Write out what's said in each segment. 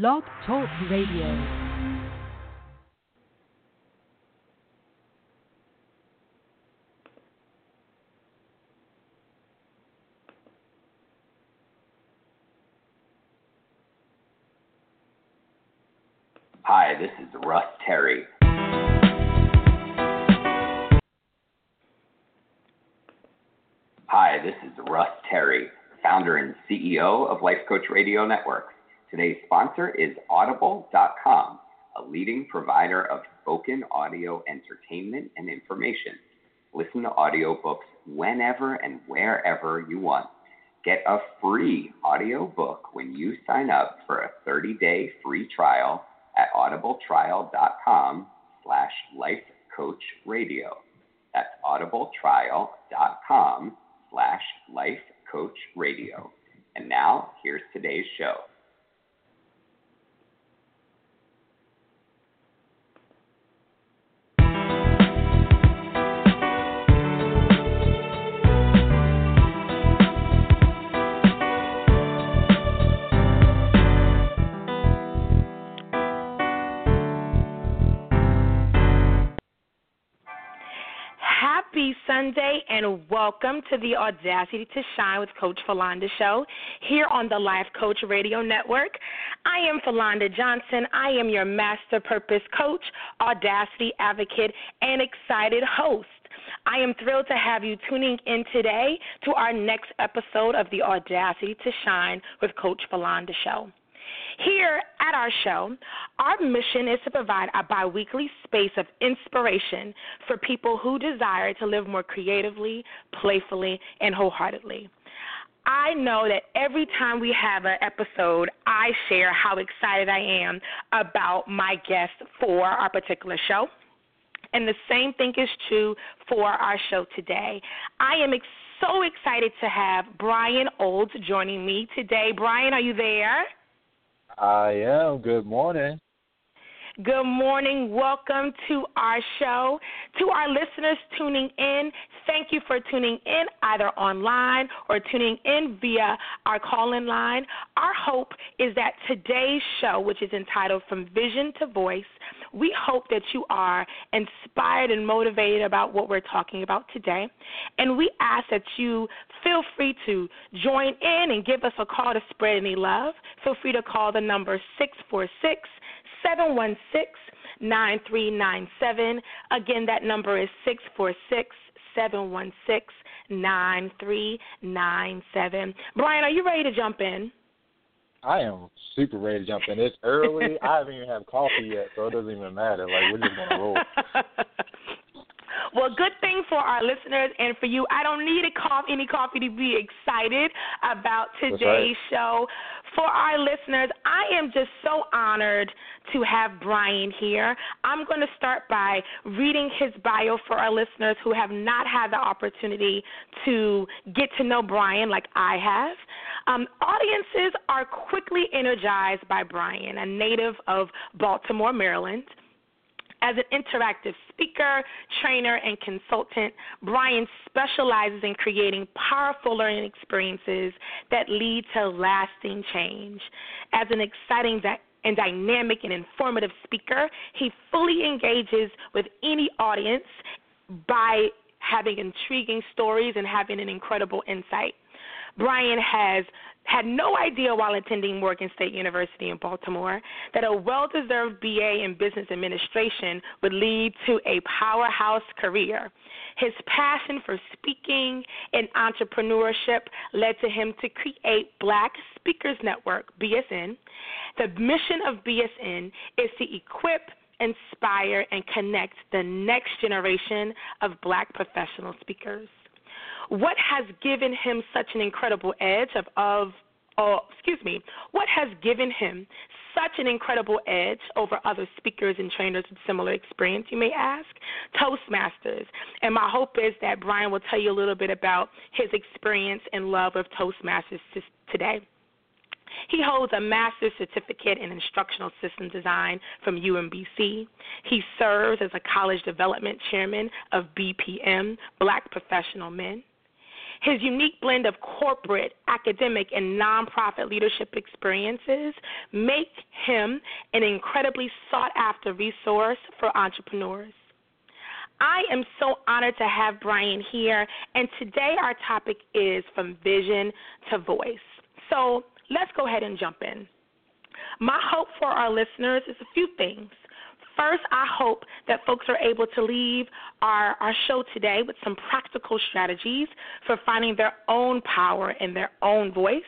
Blog Talk Radio. Hi, this is Russ Terry. Hi, this is Russ Terry, founder and CEO of Life Coach Radio Network. Today's sponsor is Audible.com, a leading provider of spoken audio entertainment and information. Listen to audiobooks whenever and wherever you want. Get a free audiobook when you sign up for a 30-day free trial at audibletrial.com slash lifecoachradio. That's audibletrial.com slash lifecoachradio. And now, here's today's show. Sunday and welcome to the Audacity to Shine with Coach Philonda show here on the Life Coach Radio Network. I am Philonda Johnson. I am your master purpose coach, audacity advocate, and excited host. I am thrilled to have you tuning in today to our next episode of the Audacity to Shine with Coach Philonda show. Here at our show, our mission is to provide a bi weekly space of inspiration for people who desire to live more creatively, playfully, and wholeheartedly. I know that every time we have an episode, I share how excited I am about my guest for our particular show. And the same thing is true for our show today. I am so excited to have Brian Olds joining me today. Brian, are you there? I am. Good morning. Good morning. Welcome to our show. To our listeners tuning in, thank you for tuning in either online or tuning in via our call in line. Our hope is that today's show, which is entitled From Vision to Voice, we hope that you are inspired and motivated about what we're talking about today. And we ask that you feel free to join in and give us a call to spread any love. Feel free to call the number 646 716 9397. Again, that number is 646 716 9397. Brian, are you ready to jump in? I am super ready to jump in. It's early. I haven't even had coffee yet, so it doesn't even matter. Like we're just gonna roll. Well, good thing for our listeners and for you. I don't need a coffee, any coffee to be excited about today's right. show. For our listeners, I am just so honored to have Brian here. I'm going to start by reading his bio for our listeners who have not had the opportunity to get to know Brian like I have. Um, audiences are quickly energized by Brian, a native of Baltimore, Maryland. As an interactive speaker, trainer, and consultant, Brian specializes in creating powerful learning experiences that lead to lasting change. As an exciting and dynamic and informative speaker, he fully engages with any audience by having intriguing stories and having an incredible insight. Brian has had no idea while attending Morgan State University in Baltimore that a well deserved BA in business administration would lead to a powerhouse career. His passion for speaking and entrepreneurship led to him to create Black Speakers Network, BSN. The mission of BSN is to equip, inspire, and connect the next generation of black professional speakers what has given him such an incredible edge of, of oh, excuse me, what has given him such an incredible edge over other speakers and trainers with similar experience, you may ask? Toastmasters. And my hope is that Brian will tell you a little bit about his experience and love of Toastmasters today. He holds a master's certificate in instructional system design from UMBC. He serves as a college development chairman of BPM, Black Professional Men. His unique blend of corporate, academic, and nonprofit leadership experiences make him an incredibly sought after resource for entrepreneurs. I am so honored to have Brian here, and today our topic is from vision to voice. So let's go ahead and jump in. My hope for our listeners is a few things. First, I hope that folks are able to leave our, our show today with some practical strategies for finding their own power and their own voice.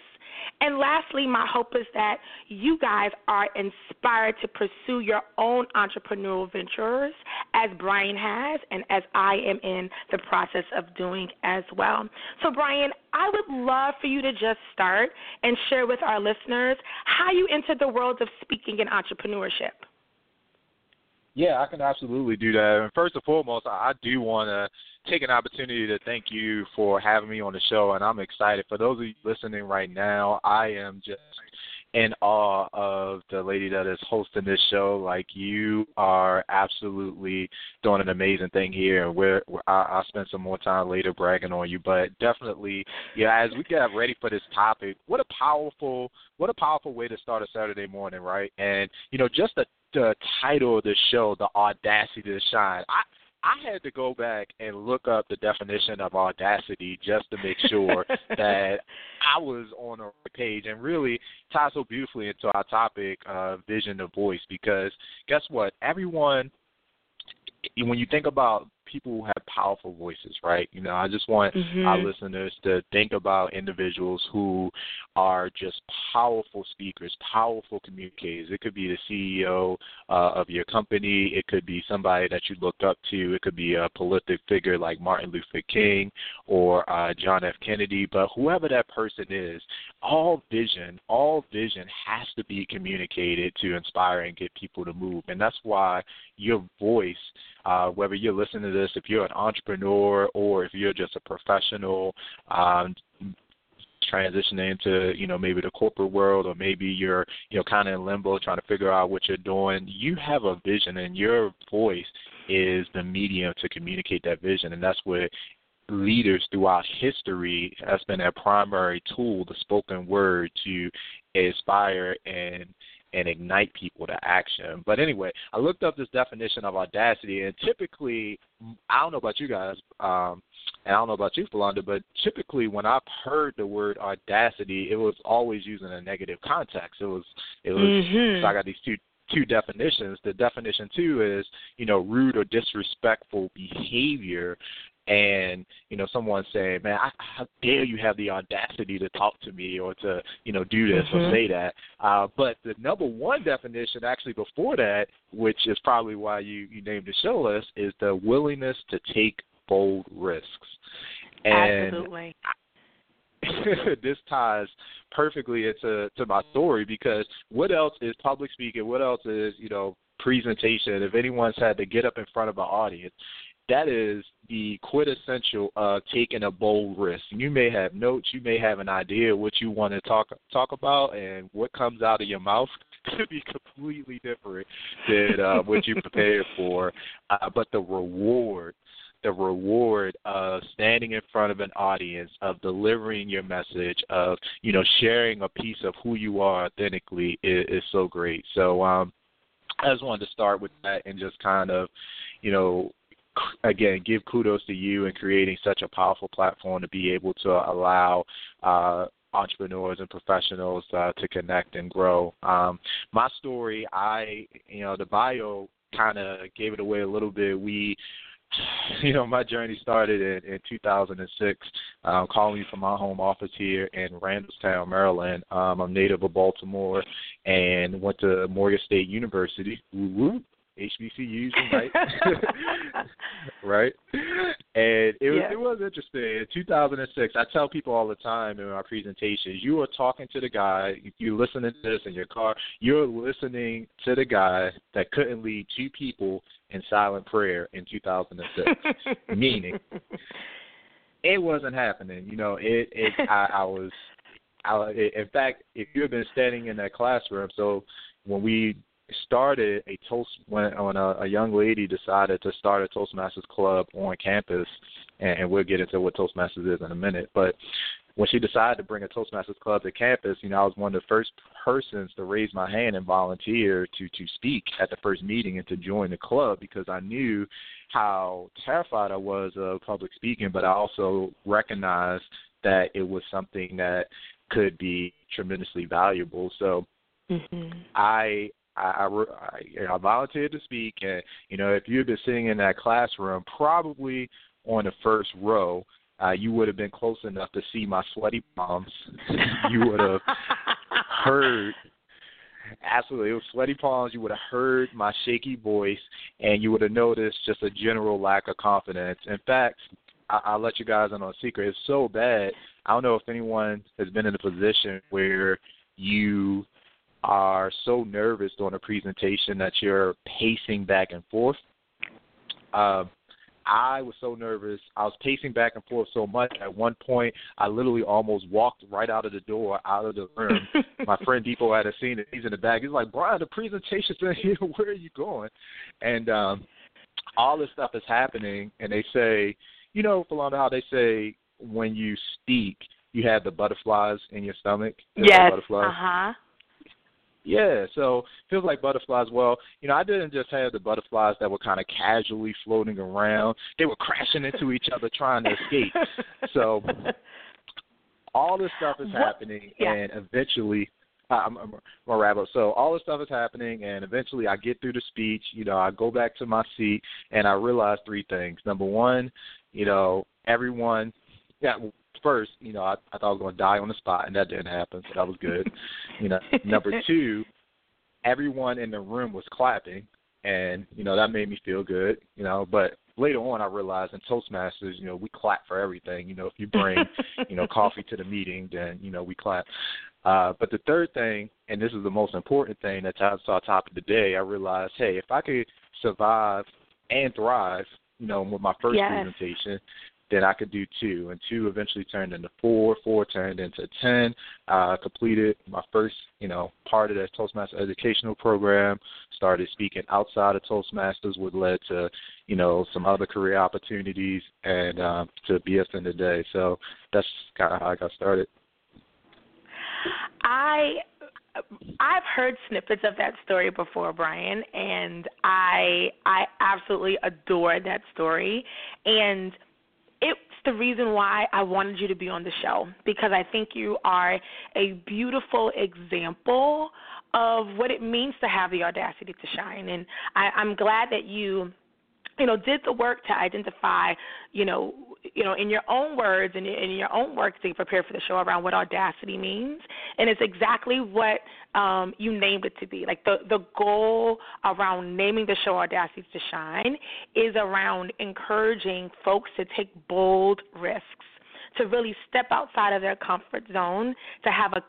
And lastly, my hope is that you guys are inspired to pursue your own entrepreneurial ventures as Brian has and as I am in the process of doing as well. So, Brian, I would love for you to just start and share with our listeners how you entered the world of speaking and entrepreneurship. Yeah, I can absolutely do that. And first and foremost, I do want to take an opportunity to thank you for having me on the show, and I'm excited. For those of you listening right now, I am just in awe of the lady that is hosting this show. Like you are absolutely doing an amazing thing here, and we're, we're I, I'll spend some more time later bragging on you. But definitely, yeah, as we get ready for this topic, what a powerful, what a powerful way to start a Saturday morning, right? And you know, just the the title of the show, the audacity to shine. I I had to go back and look up the definition of audacity just to make sure that I was on the right page and really ties so beautifully into our topic, uh, vision of voice, because guess what? Everyone, when you think about people who have powerful voices, right? You know, I just want mm-hmm. our listeners to think about individuals who are just powerful speakers, powerful communicators. It could be the CEO uh, of your company, it could be somebody that you look up to, it could be a political figure like Martin Luther King or uh, John F. Kennedy, but whoever that person is, all vision, all vision has to be communicated to inspire and get people to move. And that's why your voice, uh, whether you're listening to this, if you're an entrepreneur or if you're just a professional, um, transitioning into you know maybe the corporate world or maybe you're you know kind of in limbo trying to figure out what you're doing you have a vision and your voice is the medium to communicate that vision. And that's what leaders throughout history has been a primary tool the spoken word to inspire and and ignite people to action. But anyway, I looked up this definition of audacity, and typically, I don't know about you guys, um, and I don't know about you, Philonda, but typically when I've heard the word audacity, it was always used in a negative context. It was, it was. Mm-hmm. So I got these two two definitions. The definition two is, you know, rude or disrespectful behavior and you know someone saying, "Man, I, how dare you have the audacity to talk to me or to you know do this mm-hmm. or say that?" Uh, but the number one definition, actually before that, which is probably why you you named the show list, is the willingness to take bold risks. And Absolutely. this ties perfectly into to my story because what else is public speaking? What else is you know presentation? If anyone's had to get up in front of an audience, that is the quintessential of taking a bold risk. You may have notes, you may have an idea what you want to talk talk about, and what comes out of your mouth could be completely different than uh, what you prepared for. Uh, but the reward, the reward of standing in front of an audience, of delivering your message, of you know sharing a piece of who you are authentically is, is so great. So um, I just wanted to start with that and just kind of, you know, again give kudos to you in creating such a powerful platform to be able to allow uh, entrepreneurs and professionals uh, to connect and grow. Um, my story, I you know the bio kind of gave it away a little bit. We you know, my journey started in, in 2006. Um, calling from my home office here in Randallstown, Maryland. Um, I'm native of Baltimore and went to Morgan State University. Woo-woo. HBCUs, right? right? And it was yeah. it was interesting. In 2006, I tell people all the time in my presentations, you are talking to the guy, you're listening to this in your car, you're listening to the guy that couldn't lead two people in silent prayer in 2006. Meaning, it wasn't happening. You know, it it I, I was. I, in fact, if you had been standing in that classroom, so when we started a toast when when a, a young lady decided to start a Toastmasters club on campus, and, and we'll get into what Toastmasters is in a minute. But when she decided to bring a Toastmasters club to campus, you know, I was one of the first persons to raise my hand and volunteer to to speak at the first meeting and to join the club because I knew how terrified I was of public speaking, but I also recognized that it was something that could be tremendously valuable. So mm-hmm. I I, I, I volunteered to speak, and you know, if you had been sitting in that classroom, probably on the first row, uh, you would have been close enough to see my sweaty palms. you would have heard absolutely it was sweaty palms. You would have heard my shaky voice, and you would have noticed just a general lack of confidence. In fact, I, I'll let you guys in on a secret. It's so bad. I don't know if anyone has been in a position where you are so nervous during a presentation that you're pacing back and forth. Um, I was so nervous. I was pacing back and forth so much. At one point, I literally almost walked right out of the door, out of the room. My friend Deepo had seen it. He's in the back. He's like, Brian, the presentation's in here. Where are you going? And um, all this stuff is happening, and they say, you know, Philonda, how they say when you speak, you have the butterflies in your stomach. Yes. Uh huh. Yeah, so feels like butterflies. Well, you know, I didn't just have the butterflies that were kind of casually floating around. They were crashing into each other trying to escape. so all this stuff is what? happening, yeah. and eventually, I'm, I'm, I'm a rabbit. So all this stuff is happening, and eventually, I get through the speech. You know, I go back to my seat, and I realize three things. Number one, you know, everyone. Yeah, first, you know, I, I thought I was going to die on the spot, and that didn't happen, so that was good. you know, number two, everyone in the room was clapping, and you know that made me feel good. You know, but later on, I realized in Toastmasters, you know, we clap for everything. You know, if you bring, you know, coffee to the meeting, then you know we clap. Uh, but the third thing, and this is the most important thing that I saw that's our topic today, I realized, hey, if I could survive and thrive, you know, with my first yes. presentation, then I could do two, and two eventually turned into four, four turned into ten. Uh, completed my first, you know, part of the Toastmasters educational program. Started speaking outside of Toastmasters, which led to, you know, some other career opportunities, and um, to BSN today. So that's kind of how I got started. I I've heard snippets of that story before, Brian, and I I absolutely adore that story. And it's the reason why I wanted you to be on the show because I think you are a beautiful example of what it means to have the audacity to shine. And I, I'm glad that you you know, did the work to identify, you know, you know, in your own words and in your own work to prepare for the show around what audacity means, and it's exactly what um, you named it to be. Like the the goal around naming the show Audacity to Shine is around encouraging folks to take bold risks, to really step outside of their comfort zone, to have a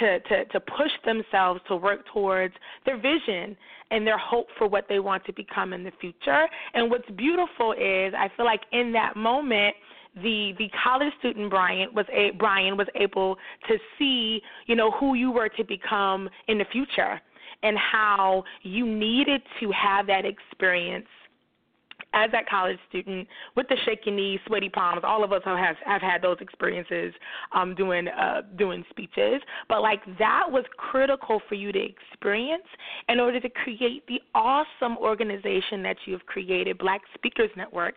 to, to, to push themselves to work towards their vision and their hope for what they want to become in the future. And what's beautiful is I feel like in that moment the the college student Brian was a Brian was able to see, you know, who you were to become in the future and how you needed to have that experience as that college student with the shaky knees, sweaty palms, all of us have have had those experiences um, doing uh, doing speeches. But like that was critical for you to experience in order to create the awesome organization that you've created, Black Speakers Network,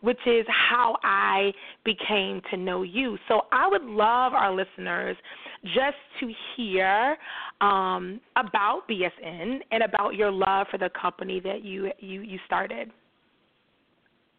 which is how I became to know you. So I would love our listeners just to hear um, about BSN and about your love for the company that you you, you started.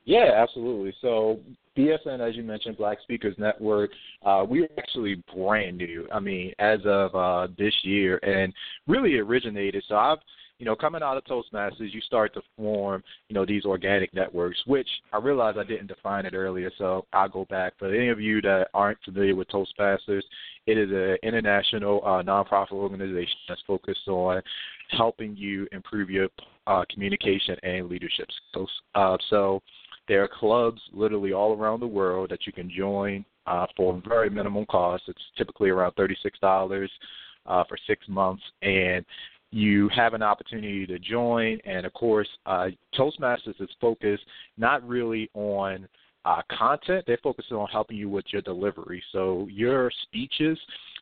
Yeah, absolutely. So BSN, as you mentioned, Black Speakers Network, uh, we're actually brand new. I mean, as of uh, this year, and really originated. So I've, you know, coming out of Toastmasters, you start to form, you know, these organic networks, which I realize I didn't define it earlier, so I'll go back. But any of you that aren't familiar with Toastmasters, it is an international uh, nonprofit organization that's focused on helping you improve your uh, communication and leadership skills. Uh, so there are clubs literally all around the world that you can join uh, for very minimum cost. It's typically around $36 uh, for six months. And you have an opportunity to join. And of course, uh, Toastmasters is focused not really on uh, content; they're focused on helping you with your delivery. So your speeches,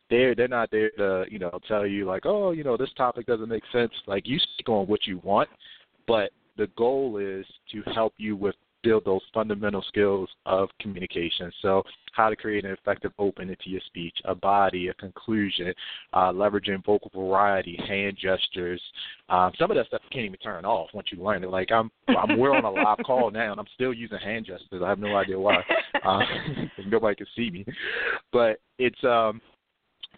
they're they're not there to you know tell you like, oh, you know, this topic doesn't make sense. Like you speak on what you want, but the goal is to help you with build those fundamental skills of communication. So, how to create an effective opening to your speech, a body, a conclusion, uh, leveraging vocal variety, hand gestures. Um, some of that stuff you can't even turn off once you learn it. Like I'm, I'm we're on a live call now, and I'm still using hand gestures. I have no idea why. Uh, nobody can see me, but it's um,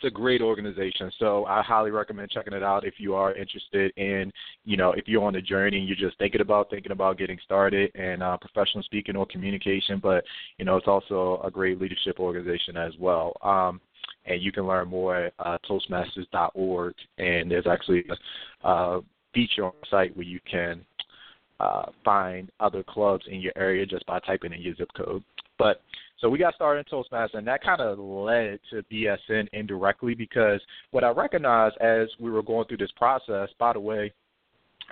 it's a great organization. So I highly recommend checking it out if you are interested in, you know, if you're on the journey and you're just thinking about thinking about getting started and uh, professional speaking or communication. But you know, it's also a great leadership organization as well. Um, and you can learn more at uh, Toastmasters.org. And there's actually a, a feature on the site where you can uh, find other clubs in your area just by typing in your zip code. But so we got started in Toastmasters, and that kind of led to BSN indirectly because what I recognized as we were going through this process, by the way,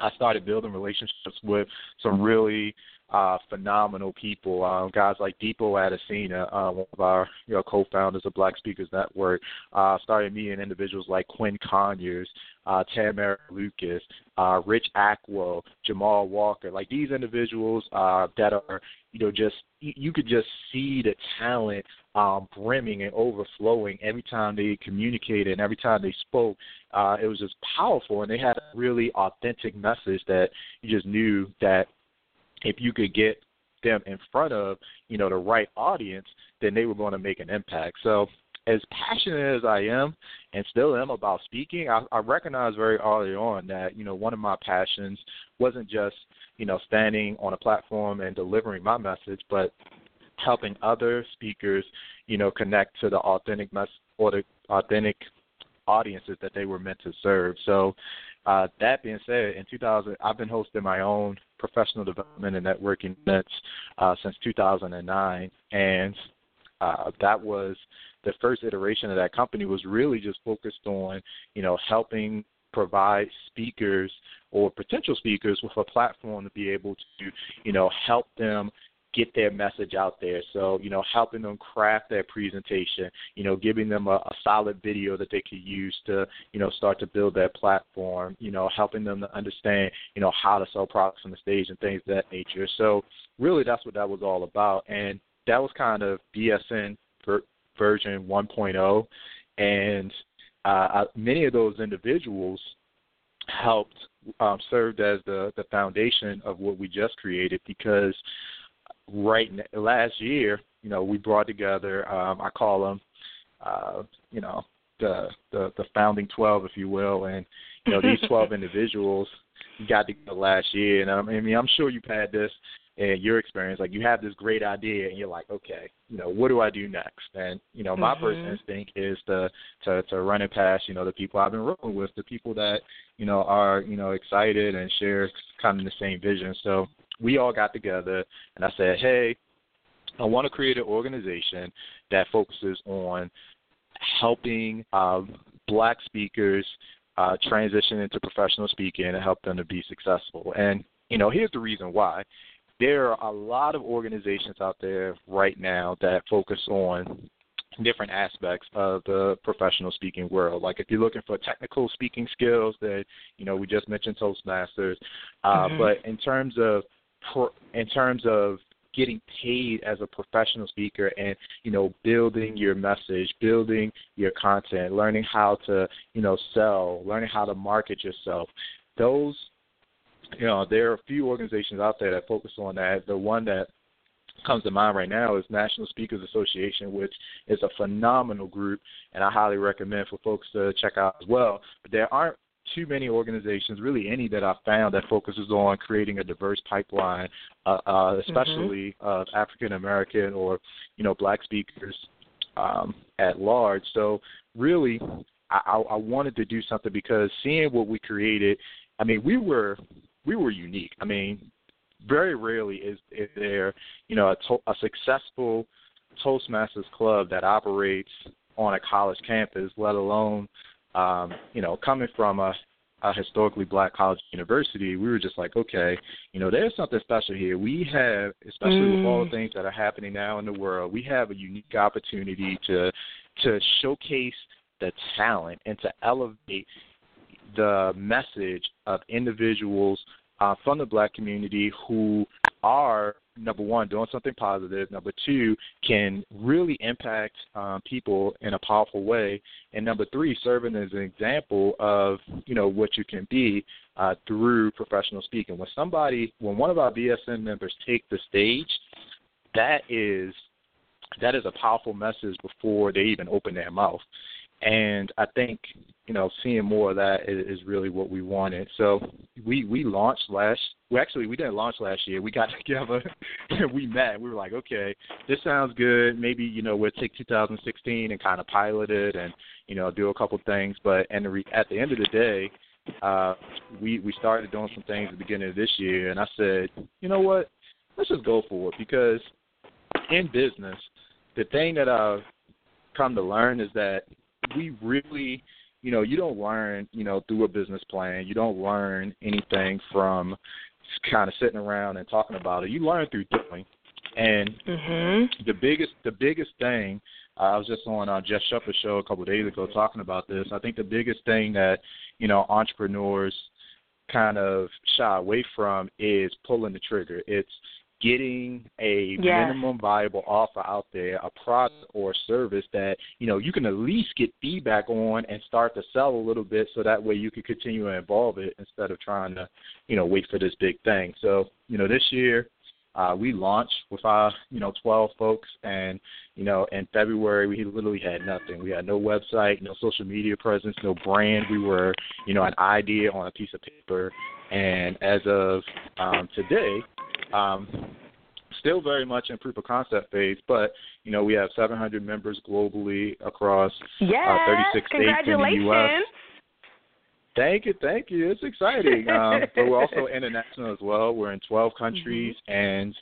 I started building relationships with some really uh, phenomenal people. Um, guys like Deepo Adesina, uh, one of our you know, co-founders of Black Speakers Network, uh, started meeting individuals like Quinn Conyers, uh, Tamara Lucas, uh, Rich Aqua, Jamal Walker. Like these individuals uh, that are, you know, just you could just see the talent um, brimming and overflowing every time they communicated and every time they spoke. Uh, it was just powerful, and they had a really authentic message that you just knew that if you could get them in front of you know the right audience, then they were going to make an impact. So as passionate as I am and still am about speaking, I, I recognize very early on that you know one of my passions wasn't just you know standing on a platform and delivering my message, but helping other speakers you know connect to the authentic mess or the authentic audiences that they were meant to serve. So uh, that being said, in 2000, I've been hosting my own professional development and networking events uh, since 2009, and uh, that was the first iteration of that company was really just focused on, you know, helping provide speakers or potential speakers with a platform to be able to, you know, help them get their message out there. So, you know, helping them craft their presentation, you know, giving them a, a solid video that they could use to, you know, start to build their platform, you know, helping them to understand, you know, how to sell products on the stage and things of that nature. So really that's what that was all about. And that was kind of BSN ver- version 1.0. And uh, many of those individuals helped um, served as the, the foundation of what we just created because right last year, you know, we brought together. Um, I call them, uh, you know, the, the the founding twelve, if you will, and you know these twelve individuals got together last year, and um, I mean I'm sure you've had this in your experience. Like you have this great idea, and you're like, okay, you know, what do I do next? And you know, my mm-hmm. first instinct is to to to run it past you know the people I've been working with, the people that you know are you know excited and share kind of the same vision. So we all got together and I said, hey, I want to create an organization that focuses on helping uh, black speakers uh, transition into professional speaking and help them to be successful. And, you know, here's the reason why. There are a lot of organizations out there right now that focus on different aspects of the professional speaking world. Like if you're looking for technical speaking skills, that you know we just mentioned Toastmasters, uh, mm-hmm. but in terms of in terms of getting paid as a professional speaker and you know building your message building your content learning how to you know sell learning how to market yourself those you know there are a few organizations out there that focus on that the one that comes to mind right now is National Speakers Association, which is a phenomenal group, and I highly recommend for folks to check out as well. But there aren't too many organizations, really any that I've found that focuses on creating a diverse pipeline, uh, uh, mm-hmm. especially mm-hmm. of African American or you know Black speakers um, at large. So really, I, I wanted to do something because seeing what we created, I mean, we were we were unique. I mean, very rarely is, is there you know a, to, a successful Toastmasters club that operates on a college campus, let alone um, you know, coming from a a historically black college university, we were just like, okay, you know, there's something special here. We have, especially mm. with all the mm. things that are happening now in the world, we have a unique opportunity to to showcase the talent and to elevate the message of individuals uh, from the black community who are number one doing something positive. Number two can really impact um, people in a powerful way. And number three serving as an example of you know what you can be uh, through professional speaking. When somebody when one of our bsn members take the stage that is that is a powerful message before they even open their mouth and I think you know seeing more of that is, is really what we wanted. So we we launched last. Well, actually, we didn't launch last year. We got together and we met. We were like, okay, this sounds good. Maybe you know we'll take 2016 and kind of pilot it and you know do a couple things. But and the re- at the end of the day, uh, we we started doing some things at the beginning of this year, and I said, you know what, let's just go for it because in business, the thing that I've come to learn is that we really, you know, you don't learn, you know, through a business plan. You don't learn anything from kind of sitting around and talking about it. You learn through doing. And mm-hmm. the biggest, the biggest thing, uh, I was just on uh, Jeff Shepard's show a couple of days ago talking about this. I think the biggest thing that you know entrepreneurs kind of shy away from is pulling the trigger. It's getting a yes. minimum viable offer out there, a product or service that you know you can at least get feedback on and start to sell a little bit, so that way you can continue to evolve it instead of trying to you know wait for this big thing. So you know this year. Uh, we launched with our, you know, 12 folks, and you know, in February we literally had nothing. We had no website, no social media presence, no brand. We were, you know, an idea on a piece of paper, and as of um, today, um, still very much in proof of concept phase, but you know we have 700 members globally across yes, uh, 36 states in the U.S. Thank you, thank you. It's exciting, um, but we're also international as well. We're in 12 countries, mm-hmm. and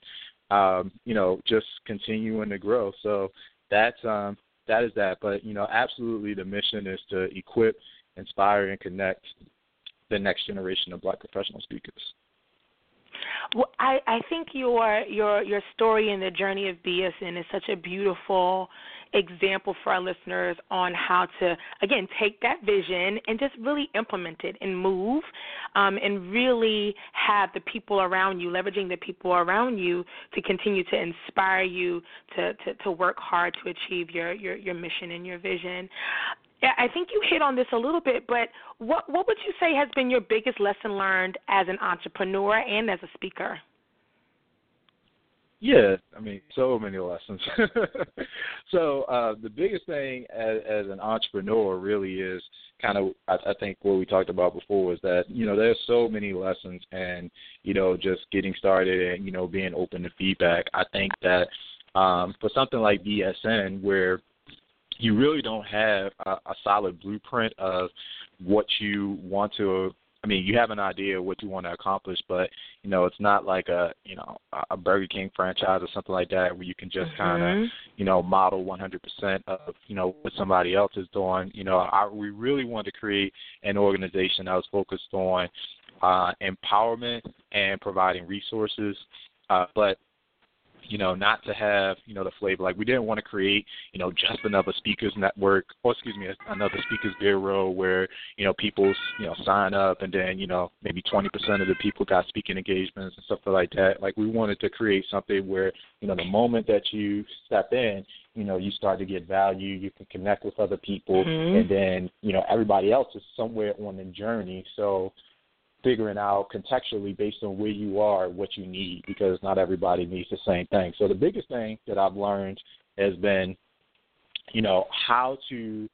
um, you know just continuing to grow. So that's um, that is that. But you know, absolutely, the mission is to equip, inspire, and connect the next generation of Black professional speakers. Well, I, I think your your your story and the journey of BSN is such a beautiful example for our listeners on how to again take that vision and just really implement it and move um, and really have the people around you leveraging the people around you to continue to inspire you to to, to work hard to achieve your, your your mission and your vision I think you hit on this a little bit, but what what would you say has been your biggest lesson learned as an entrepreneur and as a speaker? Yeah, I mean, so many lessons. so uh, the biggest thing as, as an entrepreneur really is kind of, I, I think, what we talked about before is that you know there's so many lessons, and you know just getting started and you know being open to feedback. I think that um, for something like BSN, where you really don't have a, a solid blueprint of what you want to I mean, you have an idea of what you want to accomplish, but you know, it's not like a you know a Burger King franchise or something like that where you can just mm-hmm. kind of you know model 100% of you know what somebody else is doing. You know, I, we really want to create an organization that was focused on uh, empowerment and providing resources, uh, but you know, not to have, you know, the flavor. Like we didn't want to create, you know, just another speakers network or excuse me, another speakers bureau where, you know, people, you know, sign up and then, you know, maybe 20% of the people got speaking engagements and stuff like that. Like we wanted to create something where, you know, the moment that you step in, you know, you start to get value, you can connect with other people mm-hmm. and then, you know, everybody else is somewhere on the journey. So figuring out contextually based on where you are what you need because not everybody needs the same thing. So the biggest thing that I've learned has been, you know, how to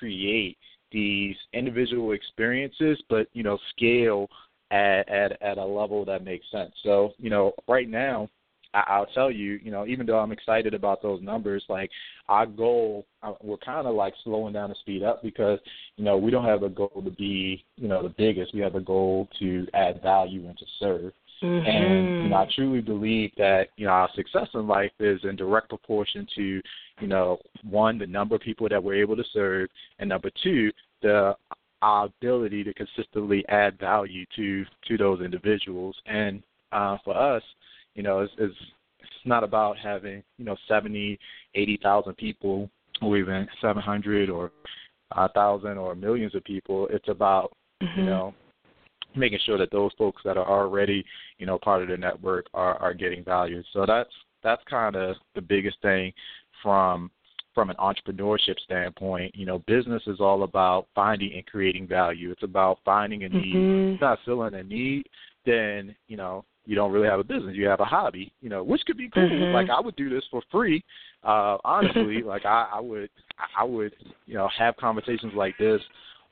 create these individual experiences, but you know, scale at at at a level that makes sense. So you know, right now I, will tell you, you know, even though I'm excited about those numbers, like our goal, uh, we're kind of like slowing down the speed up because, you know, we don't have a goal to be, you know, the biggest. We have a goal to add value and to serve. Mm-hmm. And you know, I truly believe that you know our success in life is in direct proportion to, you know, one the number of people that we're able to serve, and number two the our ability to consistently add value to to those individuals. And uh, for us, you know, it's, it's it's not about having you know seventy, eighty thousand people, or even seven hundred or a thousand or millions of people. It's about mm-hmm. you know making sure that those folks that are already you know part of the network are are getting value. So that's that's kind of the biggest thing from from an entrepreneurship standpoint, you know, business is all about finding and creating value. It's about finding a need. Mm-hmm. It's not filling a need, then, you know, you don't really have a business. You have a hobby, you know, which could be cool. Mm-hmm. Like I would do this for free. Uh honestly, like I, I would I would, you know, have conversations like this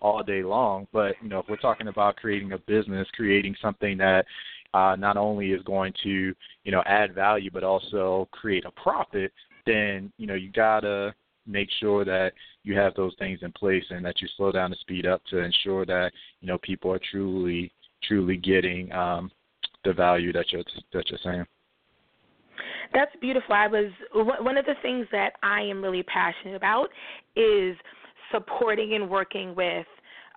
all day long. But, you know, if we're talking about creating a business, creating something that uh, not only is going to you know add value but also create a profit, then you know you gotta make sure that you have those things in place and that you slow down the speed up to ensure that you know people are truly truly getting um, the value that you're that you're saying. That's beautiful. I was one of the things that I am really passionate about is supporting and working with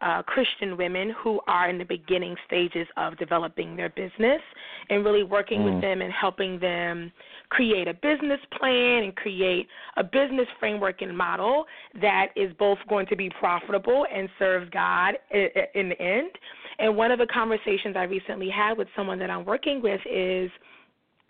uh, Christian women who are in the beginning stages of developing their business and really working Mm. with them and helping them create a business plan and create a business framework and model that is both going to be profitable and serves God in the end. And one of the conversations I recently had with someone that I'm working with is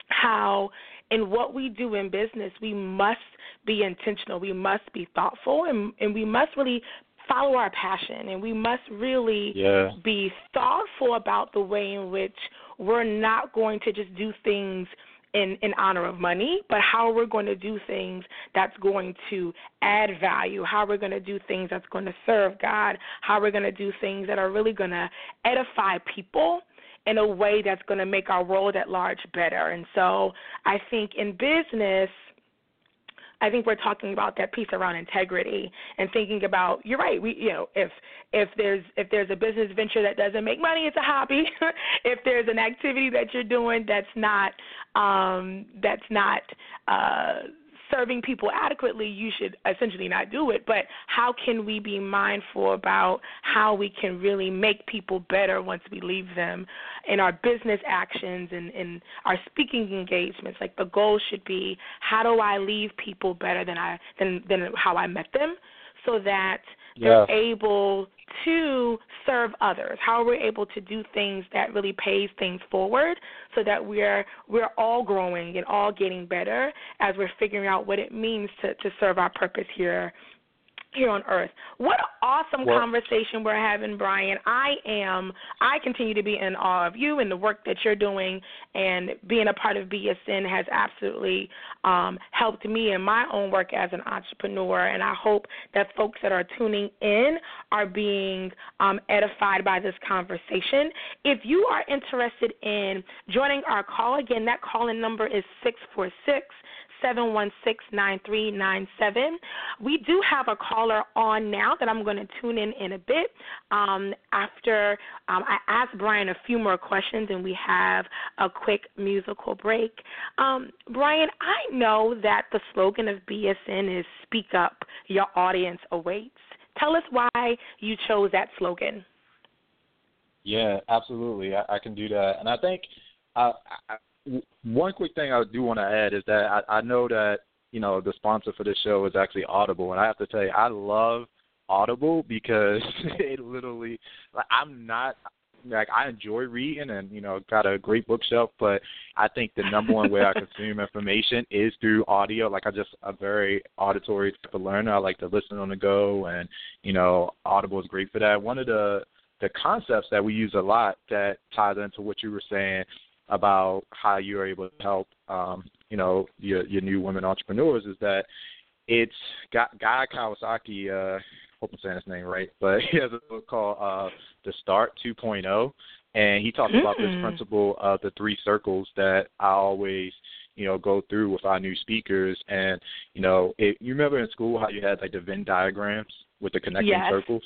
how in what we do in business, we must be intentional, we must be thoughtful, and, and we must really follow our passion and we must really yeah. be thoughtful about the way in which we're not going to just do things in in honor of money, but how we're going to do things that's going to add value, how we're going to do things that's going to serve God, how we're going to do things that are really going to edify people in a way that's going to make our world at large better. And so I think in business – I think we're talking about that piece around integrity and thinking about you're right. We you know if if there's if there's a business venture that doesn't make money, it's a hobby. if there's an activity that you're doing that's not um, that's not uh, serving people adequately, you should essentially not do it. But how can we be mindful about how we can really make people better once we leave them in our business actions and in our speaking engagements? Like the goal should be how do I leave people better than I than than how I met them so that they're able to serve others? How are we able to do things that really pays things forward so that we're we're all growing and all getting better as we're figuring out what it means to, to serve our purpose here here on earth. What an awesome well, conversation we're having, Brian. I am I continue to be in awe of you and the work that you're doing and being a part of BSN has absolutely um, helped me in my own work as an entrepreneur and I hope that folks that are tuning in are being um, edified by this conversation. If you are interested in joining our call again, that call in number is six four six 716-9397. We do have a caller on now that I'm going to tune in in a bit. Um, after um, I ask Brian a few more questions and we have a quick musical break. Um, Brian, I know that the slogan of BSN is "Speak Up, Your Audience Awaits." Tell us why you chose that slogan. Yeah, absolutely. I, I can do that, and I think I, one quick thing I do want to add is that I, I know that you know the sponsor for this show is actually Audible, and I have to tell you, I love Audible because it literally, like, I'm not like I enjoy reading and you know got a great bookshelf, but I think the number one way I consume information is through audio. Like I just a very auditory type of learner. I like to listen on the go, and you know Audible is great for that. One of the the concepts that we use a lot that ties into what you were saying about how you are able to help um, you know your your new women entrepreneurs is that it's Guy Kawasaki. Uh, hope I'm saying his name right, but he has a book called uh, The Start 2.0, and he talks mm. about this principle of the three circles that I always you know go through with our new speakers. And you know, it, you remember in school how you had like the Venn diagrams with the connecting yes. circles.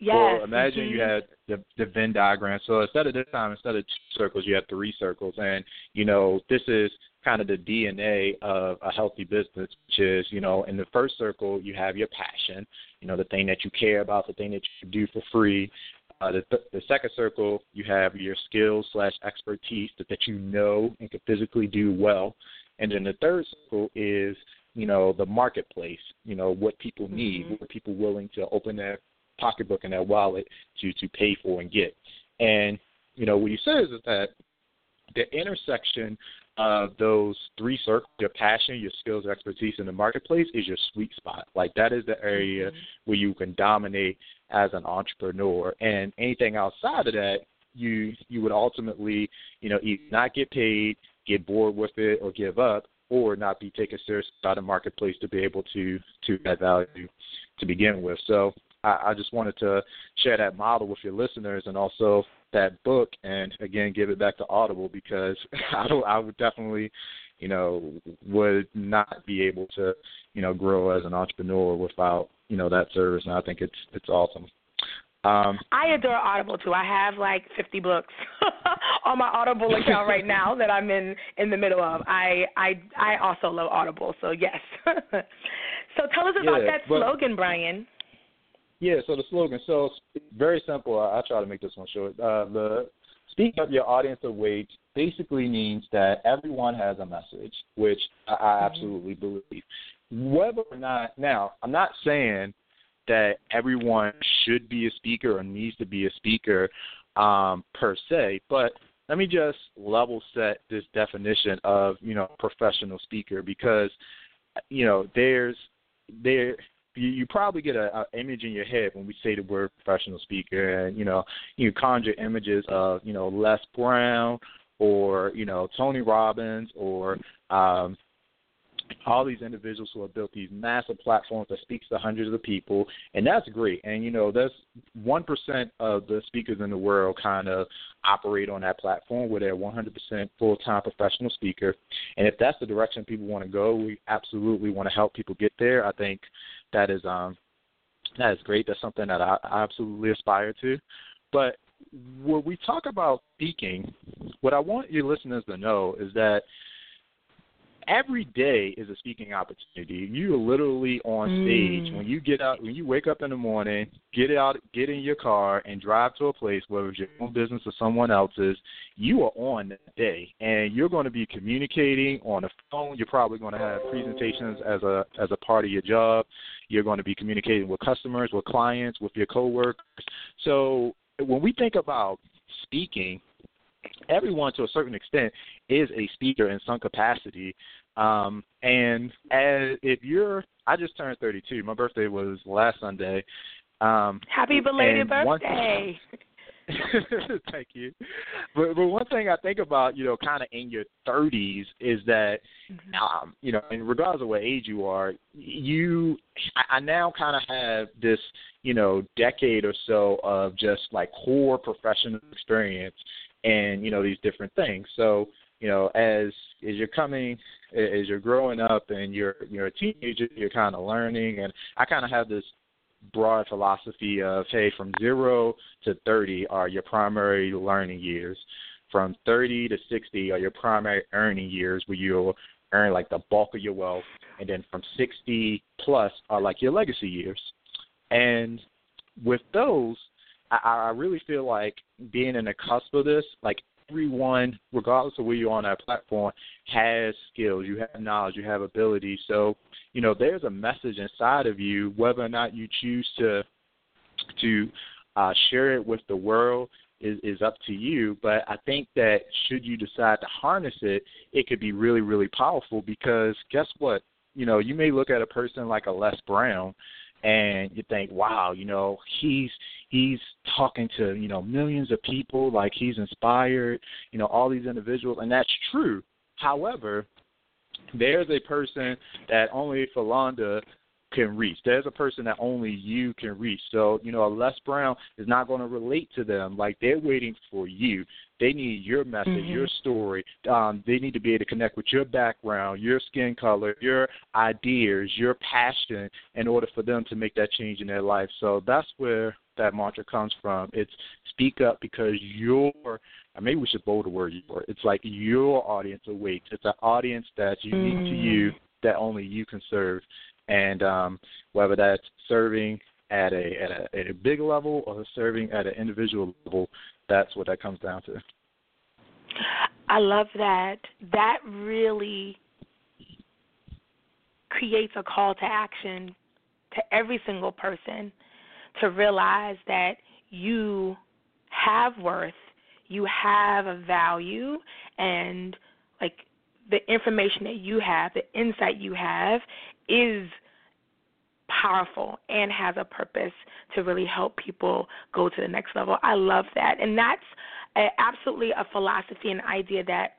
Yes. Well, imagine mm-hmm. you had the the Venn diagram. So instead of this time, instead of two circles, you have three circles, and you know this is kind of the DNA of a healthy business, which is, you know, in the first circle, you have your passion, you know, the thing that you care about, the thing that you do for free. Uh, the, th- the second circle, you have your skills slash expertise that, that you know and can physically do well. And then the third circle is, you know, the marketplace, you know, what people need, mm-hmm. what are people willing to open their pocketbook and that wallet to, to pay for and get. And, you know, what he says is that the intersection of those three circles, your passion, your skills, expertise in the marketplace is your sweet spot. Like that is the area mm-hmm. where you can dominate as an entrepreneur. And anything outside of that, you you would ultimately, you know, either not get paid, get bored with it, or give up, or not be taken seriously by the marketplace to be able to to add value to begin with. So I, I just wanted to share that model with your listeners and also that book and again give it back to Audible because I don't I would definitely you know would not be able to you know grow as an entrepreneur without you know that service and I think it's it's awesome. Um, I adore Audible too. I have like 50 books on my Audible account right now that I'm in in the middle of. I I I also love Audible, so yes. so tell us about yeah, that but, slogan, Brian. Yeah, so the slogan. So very simple. I, I try to make this one short. Uh, the speak up your audience of weight basically means that everyone has a message, which I, I mm-hmm. absolutely believe. Whether or not now, I'm not saying that everyone should be a speaker or needs to be a speaker um, per se, but let me just level set this definition of you know professional speaker because you know there's there you, you probably get a, a image in your head when we say the word professional speaker, and you know you conjure images of you know Les Brown or you know Tony Robbins or um, all these individuals who have built these massive platforms that speaks to hundreds of people, and that's great. And you know, that's one percent of the speakers in the world kind of operate on that platform where they're 100% full-time professional speaker. And if that's the direction people want to go, we absolutely want to help people get there. I think that is um that is great. That's something that I, I absolutely aspire to. But when we talk about speaking, what I want your listeners to know is that every day is a speaking opportunity. You are literally on stage mm. when you get out when you wake up in the morning, get out get in your car and drive to a place whether it's your own business or someone else's, you are on that day and you're going to be communicating on the phone. You're probably going to have presentations as a as a part of your job. You're going to be communicating with customers, with clients, with your coworkers. So when we think about speaking, everyone to a certain extent is a speaker in some capacity. Um, and as if you're, I just turned 32. My birthday was last Sunday. Um, Happy belated birthday. One, thank you. But but one thing I think about, you know, kind of in your 30s is that, mm-hmm. um, you know, and regardless of what age you are, you, I, I now kind of have this, you know, decade or so of just like core professional experience and you know these different things. So you know, as as you're coming, as you're growing up, and you're you're a teenager, you're kind of learning. And I kind of have this broad philosophy of hey, from zero to thirty are your primary learning years. From 30 to 60 are your primary earning years, where you'll earn like the bulk of your wealth, and then from 60 plus are like your legacy years. And with those, I, I really feel like being in the cusp of this, like everyone, regardless of where you're on that platform, has skills. You have knowledge. You have ability. So, you know, there's a message inside of you, whether or not you choose to to uh, share it with the world is, is up to you. But I think that should you decide to harness it, it could be really, really powerful because guess what? You know, you may look at a person like a Les Brown and you think, wow, you know, he's he's talking to you know millions of people, like he's inspired, you know, all these individuals, and that's true. However, there's a person that only Philonda can reach. There's a person that only you can reach. So, you know, a Les Brown is not going to relate to them. Like they're waiting for you. They need your message, mm-hmm. your story. Um, they need to be able to connect with your background, your skin color, your ideas, your passion in order for them to make that change in their life. So that's where that mantra comes from. It's speak up because you're maybe we should bold the word your. It's like your audience awaits. It's an audience that's unique mm. to you that only you can serve, and um, whether that's serving at a at a at a big level or serving at an individual level, that's what that comes down to. I love that. That really creates a call to action to every single person to realize that you have worth, you have a value, and like the information that you have, the insight you have is powerful and has a purpose to really help people go to the next level. I love that. And that's a, absolutely a philosophy and idea that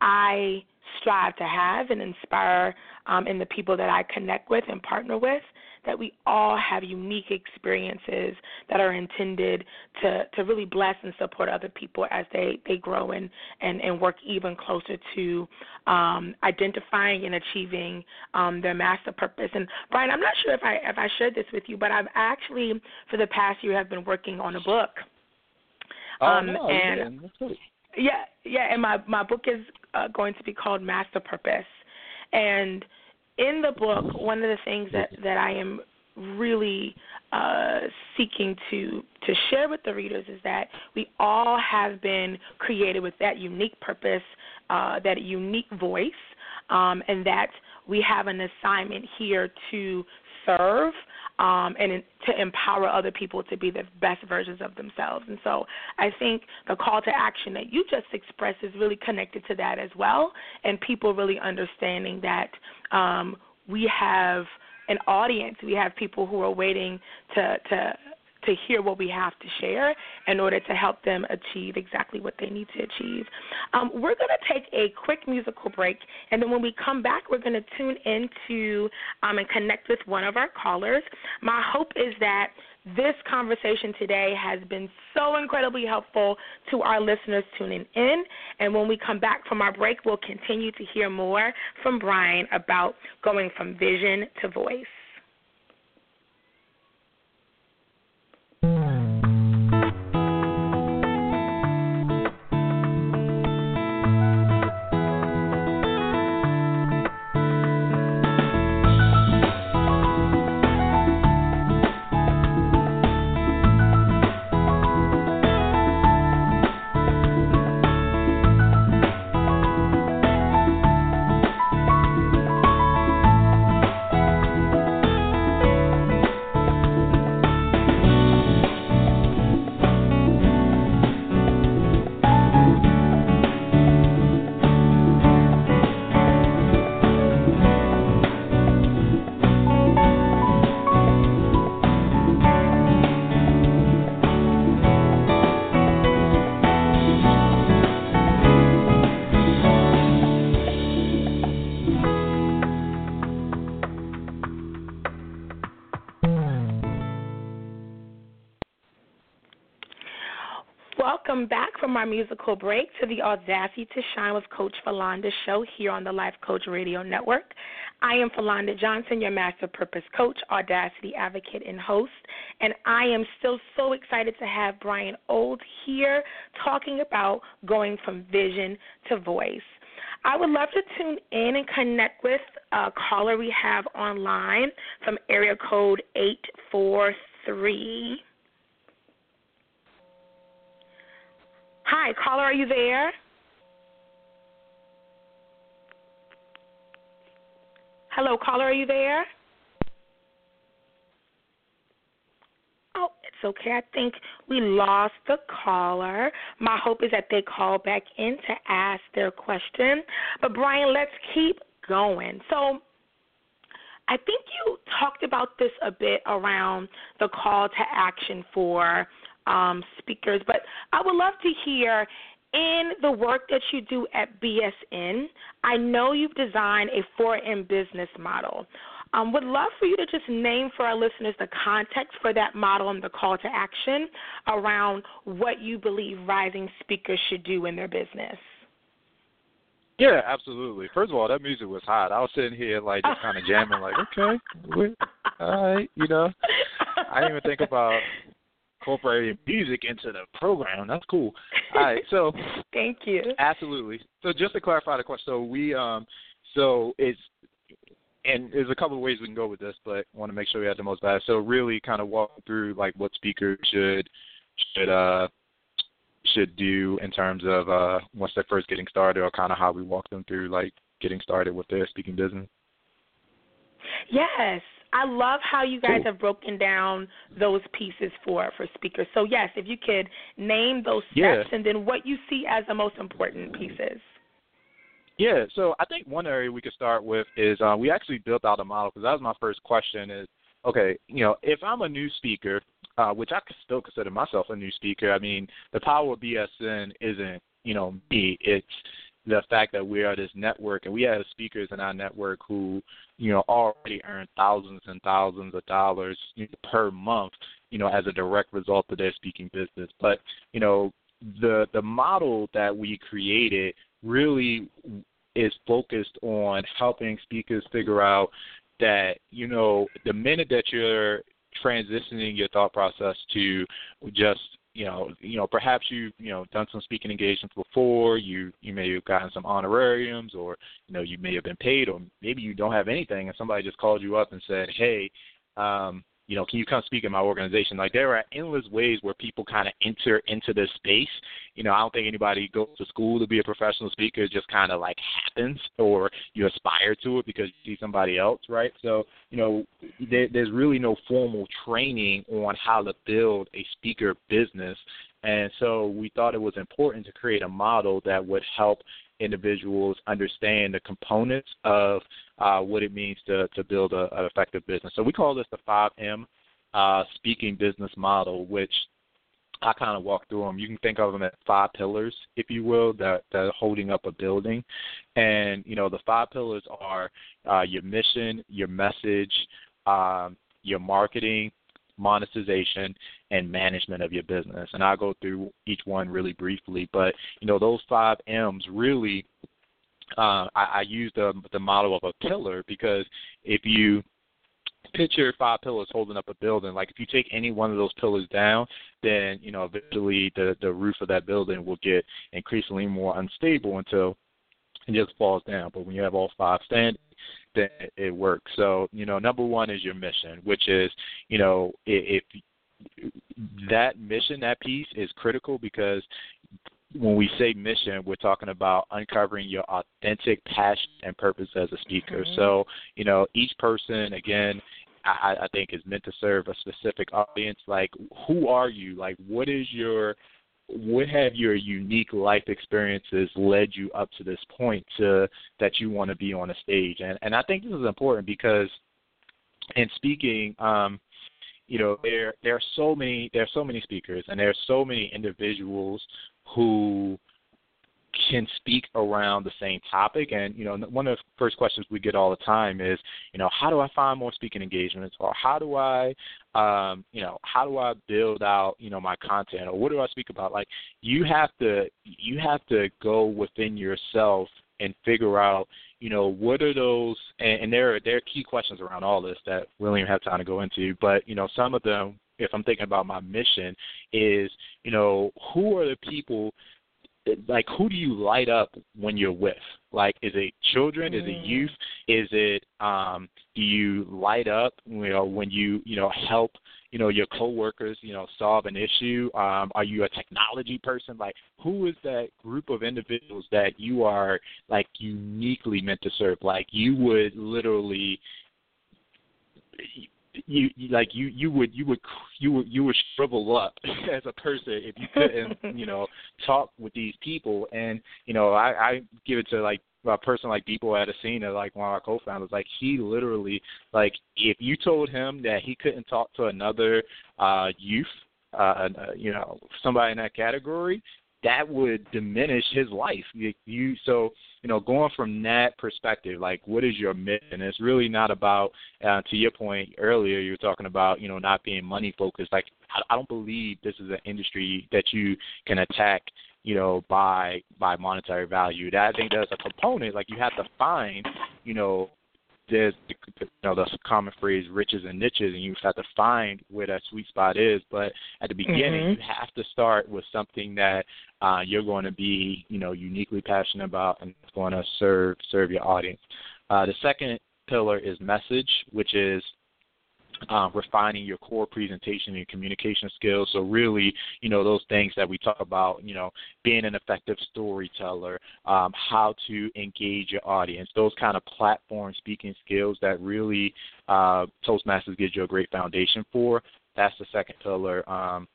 I strive to have and inspire um, in the people that I connect with and partner with that we all have unique experiences that are intended to, to really bless and support other people as they, they grow and, and, and work even closer to um, identifying and achieving um, their master purpose. And Brian, I'm not sure if I if I shared this with you, but I've actually for the past year have been working on a book. Oh, um, no, and yeah, yeah, yeah, and my my book is uh, going to be called Master Purpose, and in the book, one of the things that that I am really uh, seeking to to share with the readers is that we all have been created with that unique purpose, uh, that unique voice, um, and that we have an assignment here to serve um, and in, to empower other people to be the best versions of themselves. And so I think the call to action that you just expressed is really connected to that as well, and people really understanding that um, we have an audience, we have people who are waiting to to to hear what we have to share in order to help them achieve exactly what they need to achieve. Um, we're going to take a quick musical break, and then when we come back, we're going to tune into um, and connect with one of our callers. My hope is that this conversation today has been so incredibly helpful to our listeners tuning in. And when we come back from our break, we'll continue to hear more from Brian about going from vision to voice. Welcome back from our musical break to the Audacity to Shine with Coach Philonda show here on the Life Coach Radio Network. I am Philonda Johnson, your Master Purpose Coach, Audacity Advocate, and host, and I am still so excited to have Brian Olds here talking about going from vision to voice. I would love to tune in and connect with a caller we have online from area code 843. Hi, caller, are you there? Hello, caller, are you there? Oh, it's okay. I think we lost the caller. My hope is that they call back in to ask their question. But, Brian, let's keep going. So, I think you talked about this a bit around the call to action for um, speakers. But I would love to hear in the work that you do at BSN, I know you've designed a 4M business model. Um, would love for you to just name for our listeners the context for that model and the call to action around what you believe rising speakers should do in their business. Yeah, absolutely. First of all, that music was hot. I was sitting here like just kind of jamming, like, okay, all right, you know. I didn't even think about incorporating music into the program. That's cool. All right, so thank you. Absolutely. So just to clarify the question, so we um, so it's and there's a couple of ways we can go with this, but I want to make sure we have the most value. So really, kind of walk through like what speakers should should uh should do in terms of uh once they're first getting started, or kind of how we walk them through like getting started with their speaking business. Yes, I love how you guys have broken down those pieces for for speakers. So yes, if you could name those steps yeah. and then what you see as the most important pieces. Yeah, so I think one area we could start with is uh, we actually built out a model because that was my first question. Is okay, you know, if I'm a new speaker, uh, which I still consider myself a new speaker, I mean, the power of BSN isn't you know me. It's the fact that we are this network and we have speakers in our network who, you know, already earn thousands and thousands of dollars per month, you know, as a direct result of their speaking business. But, you know, the the model that we created really is focused on helping speakers figure out that, you know, the minute that you're transitioning your thought process to just you know, you know, perhaps you've you know done some speaking engagements before. You you may have gotten some honorariums, or you know, you may have been paid, or maybe you don't have anything, and somebody just called you up and said, "Hey, um, you know, can you come speak in my organization? Like there are endless ways where people kind of enter into this space. You know, I don't think anybody goes to school to be a professional speaker. It just kind of like happens, or you aspire to it because you see somebody else, right? So, you know, there, there's really no formal training on how to build a speaker business. And so we thought it was important to create a model that would help individuals understand the components of uh, what it means to, to build a, an effective business. So we call this the 5M uh, speaking business model, which I kind of walk through them. You can think of them as five pillars, if you will, that, that are holding up a building. And, you know, the five pillars are uh, your mission, your message, um, your marketing, monetization, and management of your business. And I'll go through each one really briefly. But, you know, those five M's really, uh, I, I use the, the model of a pillar because if you picture five pillars holding up a building. Like if you take any one of those pillars down, then you know eventually the the roof of that building will get increasingly more unstable until it just falls down. But when you have all five standing, then it works. So you know, number one is your mission, which is you know if, if that mission, that piece is critical because when we say mission, we're talking about uncovering your authentic passion and purpose as a speaker. Mm-hmm. So, you know, each person, again, I, I think is meant to serve a specific audience. Like, who are you? Like, what is your what have your unique life experiences led you up to this point to that you want to be on a stage? And and I think this is important because in speaking, um, you know there there are so many there are so many speakers and there are so many individuals who can speak around the same topic and you know one of the first questions we get all the time is you know how do i find more speaking engagements or how do i um you know how do i build out you know my content or what do i speak about like you have to you have to go within yourself and figure out you know, what are those? And, and there are there are key questions around all this that we don't even have time to go into. But you know, some of them, if I'm thinking about my mission, is you know, who are the people? Like, who do you light up when you're with? Like, is it children? Mm. Is it mm. youth? Is it um, do you light up? You know, when you you know help you know your coworkers you know solve an issue um are you a technology person like who is that group of individuals that you are like uniquely meant to serve like you would literally you, you like you you would you would you would you would shrivel up as a person if you couldn't you know talk with these people. And you know I I give it to like a person like Deepo Adesina, like one of our co-founders, like he literally, like if you told him that he couldn't talk to another uh, youth, uh, uh, you know, somebody in that category, that would diminish his life. You, you so you know, going from that perspective, like what is your mission? It's really not about. Uh, to your point earlier, you were talking about you know not being money focused. Like I, I don't believe this is an industry that you can attack you know, by by monetary value. That I think there's a component like you have to find, you know, there's you know the common phrase riches and niches, and you have to find where that sweet spot is. But at the beginning, mm-hmm. you have to start with something that uh, you're going to be you know uniquely passionate about, and it's going to serve serve your audience. Uh, the second pillar is message, which is um, refining your core presentation and communication skills. So really, you know, those things that we talk about, you know, being an effective storyteller, um, how to engage your audience, those kind of platform speaking skills that really uh, Toastmasters gives you a great foundation for. That's the second pillar um,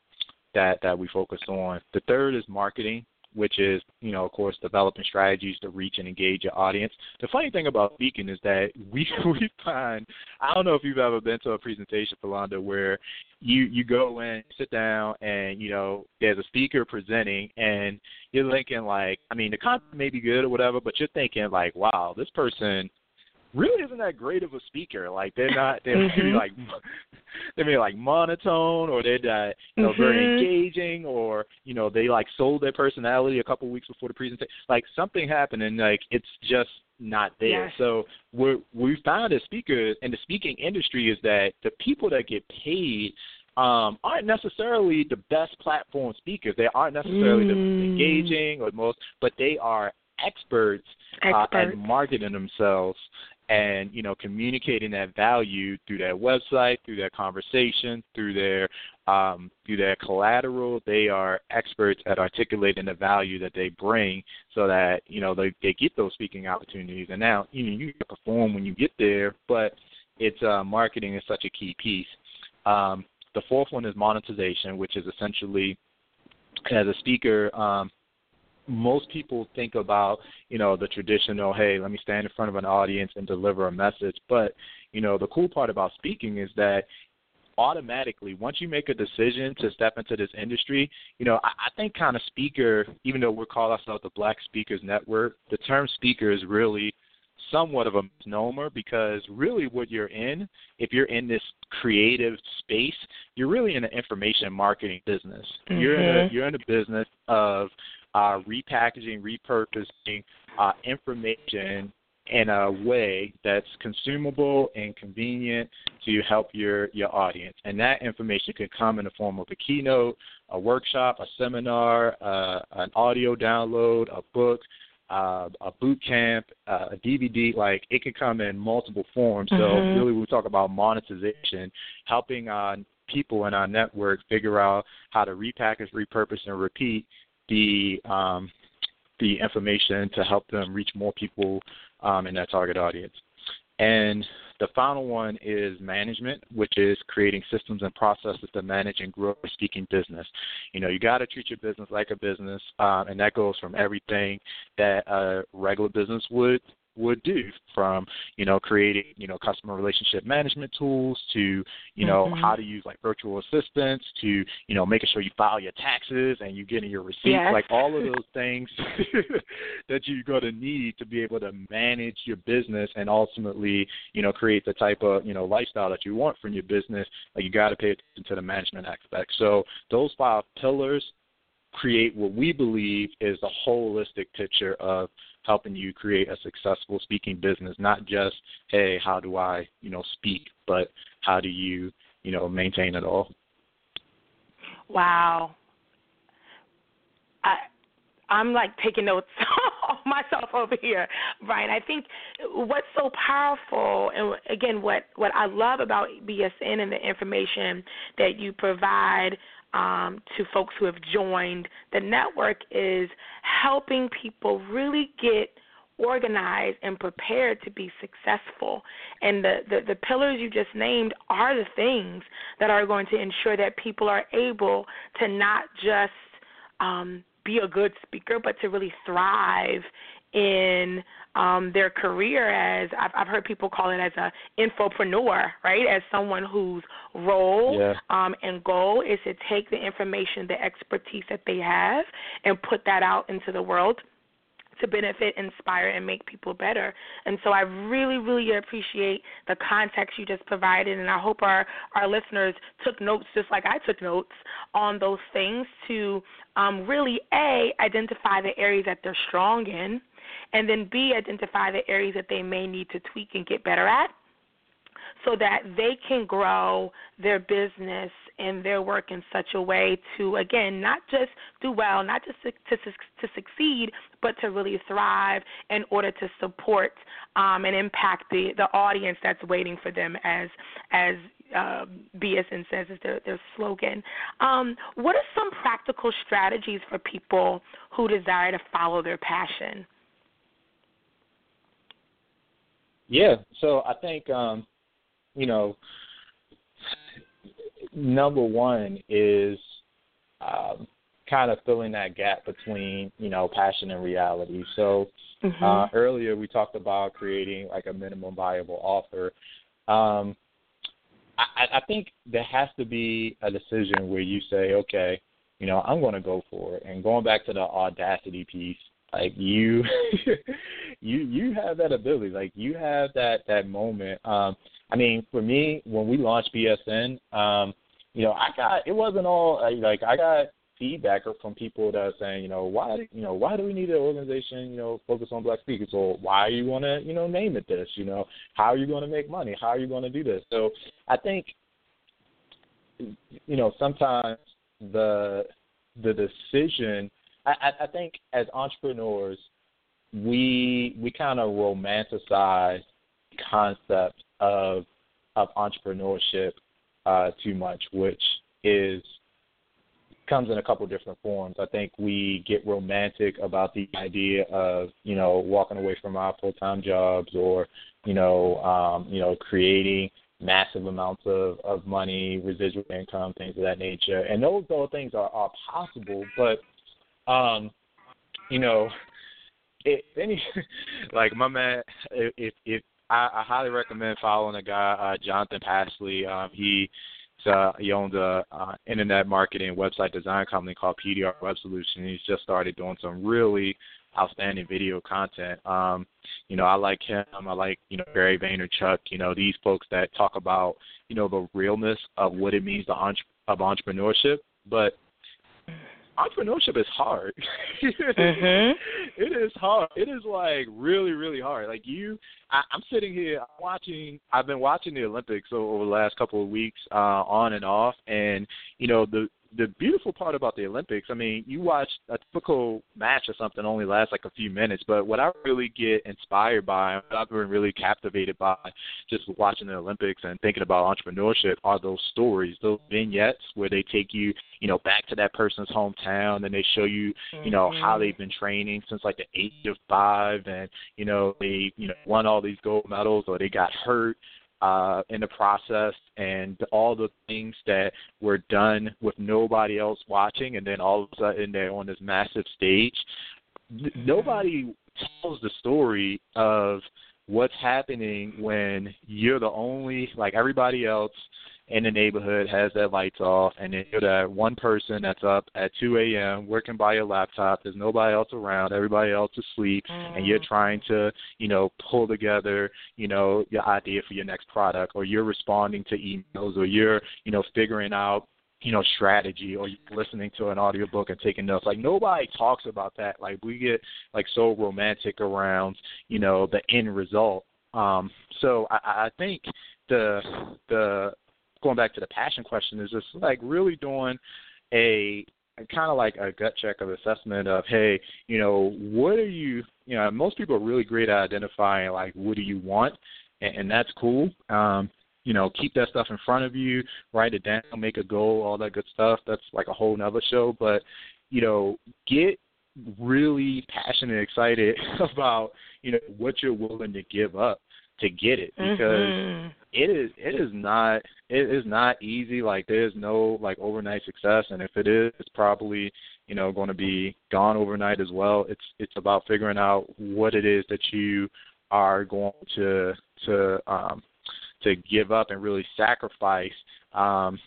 that that we focus on. The third is marketing which is, you know, of course, developing strategies to reach and engage your audience. The funny thing about speaking is that we we find I don't know if you've ever been to a presentation, Philonda, where you you go in, sit down, and you know there's a speaker presenting, and you're thinking like, I mean, the content may be good or whatever, but you're thinking like, wow, this person really isn't that great of a speaker. Like they're not they're mm-hmm. maybe like they may like monotone or they're not you know mm-hmm. very engaging or you know they like sold their personality a couple weeks before the presentation. Like something happened and like it's just not there. Yes. So what we found as speakers in the speaking industry is that the people that get paid um, aren't necessarily the best platform speakers. They aren't necessarily mm. the most engaging or most, but they are experts, experts. Uh, at marketing themselves and you know communicating that value through their website, through their conversation, through their um, through their collateral. They are experts at articulating the value that they bring, so that you know they they get those speaking opportunities. And now you know you perform when you get there, but it's uh, marketing is such a key piece. Um, the fourth one is monetization, which is essentially as a speaker, um, most people think about you know the traditional hey let me stand in front of an audience and deliver a message but you know the cool part about speaking is that automatically once you make a decision to step into this industry you know i, I think kind of speaker even though we call ourselves the black speakers network the term speaker is really somewhat of a misnomer because really what you're in, if you're in this creative space, you're really in an information marketing business. Mm-hmm. You're in a you're in a business of uh, repackaging, repurposing uh, information in a way that's consumable and convenient to help your your audience. And that information can come in the form of a keynote, a workshop, a seminar, uh, an audio download, a book, uh, a boot camp, uh, a DVD. Like it can come in multiple forms. Mm-hmm. So really, when we talk about monetization, helping uh, people in our network figure out how to repackage, repurpose, and repeat the um, the information to help them reach more people um, in that target audience. And the final one is management, which is creating systems and processes to manage and grow a speaking business. You know, you got to treat your business like a business, um, and that goes from everything that a regular business would would do from you know creating you know customer relationship management tools to you know mm-hmm. how to use like virtual assistants to you know making sure you file your taxes and you getting your receipts yes. like all of those things that you're going to need to be able to manage your business and ultimately you know create the type of you know lifestyle that you want from your business like you got to pay attention to the management aspect so those five pillars create what we believe is a holistic picture of helping you create a successful speaking business, not just, hey, how do I, you know, speak, but how do you, you know, maintain it all. Wow. I I'm like taking notes myself over here, Brian. I think what's so powerful, and again, what what I love about BSN and the information that you provide um, to folks who have joined the network is helping people really get organized and prepared to be successful. And the, the, the pillars you just named are the things that are going to ensure that people are able to not just um, be a good speaker, but to really thrive in um, their career as I've, I've heard people call it as a infopreneur, right? As someone whose role yeah. um, and goal is to take the information, the expertise that they have, and put that out into the world to benefit, inspire, and make people better. And so I really, really appreciate the context you just provided, and I hope our our listeners took notes just like I took notes on those things to um, really a identify the areas that they're strong in, and then b identify the areas that they may need to tweak and get better at so that they can grow their business and their work in such a way to again not just do well, not just to to, to succeed, but to really thrive in order to support um, and impact the the audience that's waiting for them as as uh, BSN says is their, their slogan. Um, what are some practical strategies for people who desire to follow their passion? Yeah, so I think um, you know, number one is um, kind of filling that gap between you know passion and reality. So mm-hmm. uh, earlier we talked about creating like a minimum viable offer. Um, I, I think there has to be a decision where you say, okay, you know, I'm going to go for it. And going back to the audacity piece, like you, you you have that ability. Like you have that that moment. Um, I mean, for me, when we launched BSN, um, you know, I got it wasn't all uh, like I got feedback from people that are saying, you know, why you know why do we need an organization, you know, focus on black speakers, or why you want to, you know, name it this, you know, how are you going to make money, how are you going to do this? So I think, you know, sometimes the the decision, I, I think as entrepreneurs, we we kind of romanticize concept of of entrepreneurship uh, too much, which is comes in a couple different forms. I think we get romantic about the idea of you know walking away from our full time jobs or you know um, you know creating massive amounts of, of money, residual income, things of that nature. And those all things are, are possible, but um, you know, if any like my man, if if I, I highly recommend following a guy, uh, Jonathan Pasley. Um, he uh, he owns a uh, internet marketing website design company called PDR Web Solutions. He's just started doing some really outstanding video content. Um, you know, I like him. I like you know Gary Vaynerchuk. You know, these folks that talk about you know the realness of what it means to entre- of entrepreneurship, but entrepreneurship is hard. mm-hmm. It is hard. It is like really, really hard. Like you, I, I'm sitting here watching. I've been watching the Olympics over the last couple of weeks, uh, on and off, and you know the the beautiful part about the Olympics, I mean, you watch a typical match or something only lasts like a few minutes, but what I really get inspired by, what I've been really captivated by just watching the Olympics and thinking about entrepreneurship are those stories, those vignettes where they take you, you know, back to that person's hometown and they show you, you know, mm-hmm. how they've been training since like the age of five and, you know, they, you know, won all these gold medals or they got hurt uh, in the process and all the things that were done with nobody else watching, and then all of a sudden they're on this massive stage. Nobody tells the story of what's happening when you're the only, like everybody else in the neighborhood has their lights off, and then you're that one person that's up at 2 a.m. working by your laptop. There's nobody else around. Everybody else is asleep, mm. and you're mm. trying to, you know, pull together, you know, your idea for your next product, or you're responding to emails, or you're, you know, figuring out you know strategy or you're listening to an audiobook and taking notes like nobody talks about that like we get like so romantic around you know the end result um so i i think the the going back to the passion question is just like really doing a kind of like a gut check of assessment of hey you know what are you you know most people are really great at identifying like what do you want and, and that's cool. Um you know keep that stuff in front of you write it down make a goal all that good stuff. That's like a whole nother show. But you know get really passionate excited about you know what you're willing to give up to get it because mm-hmm. it is it is not it is not easy. Like there's no like overnight success. And if it is it's probably you know going to be gone overnight as well. It's it's about figuring out what it is that you are going to to um to give up and really sacrifice um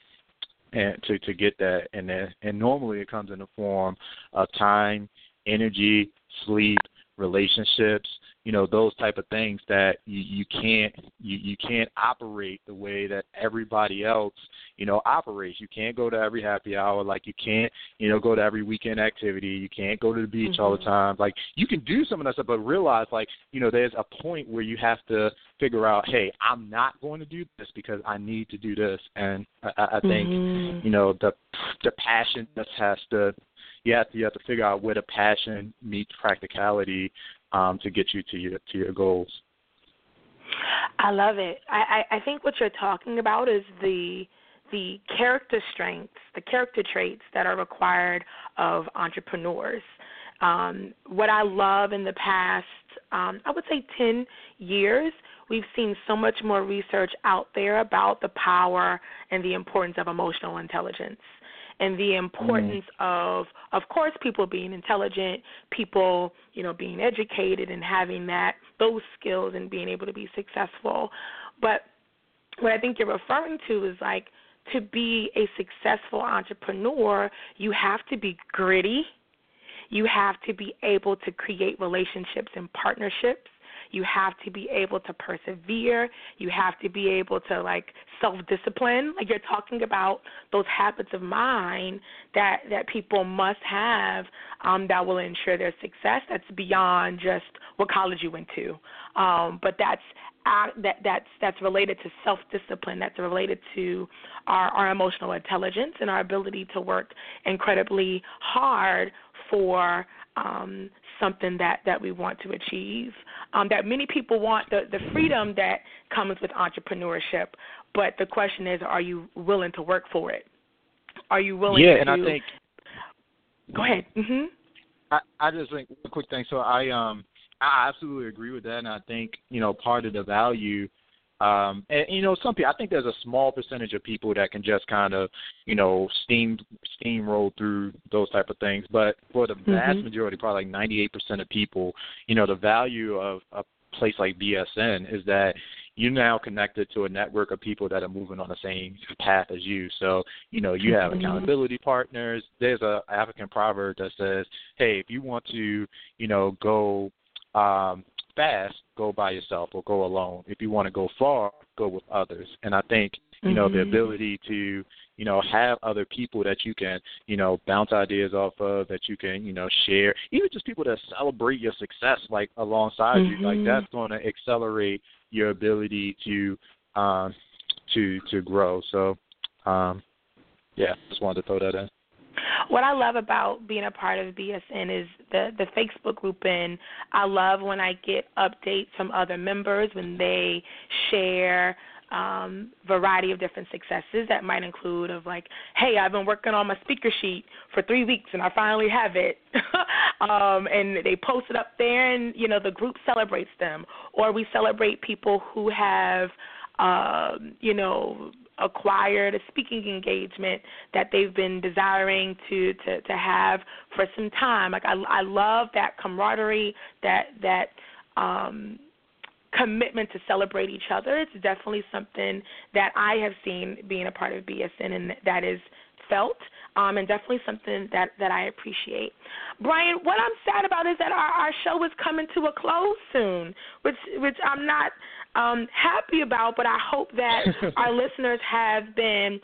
and to to get that. And then and normally it comes in the form of time energy sleep relationships, you know, those type of things that you, you can't you, you can't operate the way that everybody else, you know, operates. You can't go to every happy hour like you can't, you know, go to every weekend activity. You can't go to the beach mm-hmm. all the time. Like you can do some of that stuff, but realize like, you know, there's a point where you have to figure out, hey, I'm not going to do this because I need to do this. And I, I think, mm-hmm. you know, the the passion just has to you have to you have to figure out where the passion meets practicality um, to get you to your to your goals. I love it. I, I, think what you're talking about is the the character strengths, the character traits that are required of entrepreneurs. Um, what I love in the past, um, I would say 10 years, we've seen so much more research out there about the power and the importance of emotional intelligence and the importance mm. of of course people being intelligent, people, you know, being educated and having that those skills and being able to be successful. But what I think you're referring to is like to be a successful entrepreneur, you have to be gritty. You have to be able to create relationships and partnerships you have to be able to persevere. You have to be able to like self-discipline. Like you're talking about those habits of mind that that people must have um, that will ensure their success. That's beyond just what college you went to, um, but that's uh, that that's that's related to self discipline. That's related to our, our emotional intelligence and our ability to work incredibly hard for um, something that that we want to achieve. Um, that many people want the the freedom that comes with entrepreneurship, but the question is, are you willing to work for it? Are you willing? Yeah, to... and I think. Go ahead. Mm-hmm. I I just think a quick thing. So I um I absolutely agree with that, and I think you know part of the value um, and you know, some people. I think there's a small percentage of people that can just kind of, you know, steam steamroll through those type of things. But for the mm-hmm. vast majority, probably like 98% of people, you know, the value of a place like BSN is that you're now connected to a network of people that are moving on the same path as you. So, you know, you have mm-hmm. accountability partners. There's a African proverb that says, "Hey, if you want to, you know, go um, fast, go by yourself or go alone. If you want to go far, go with others. And I think you know mm-hmm. the ability to you know have other people that you can you know bounce ideas off of that you can you know share even just people that celebrate your success like alongside mm-hmm. you like mm-hmm. that's going to accelerate your ability to um to to grow so um yeah just wanted to throw that in what I love about being a part of BSN is the the Facebook group, and I love when I get updates from other members when they share um variety of different successes that might include of like hey i've been working on my speaker sheet for three weeks and i finally have it. Um and they post it up there and you know the group celebrates them. Or we celebrate people who have um you know acquired a speaking engagement that they've been desiring to to to have for some time. Like I I love that camaraderie, that that um commitment to celebrate each other. It's definitely something that I have seen being a part of BSN and that is felt um, and definitely something that, that I appreciate. Brian, what I'm sad about is that our, our show is coming to a close soon, which which I'm not um, happy about, but I hope that our listeners have been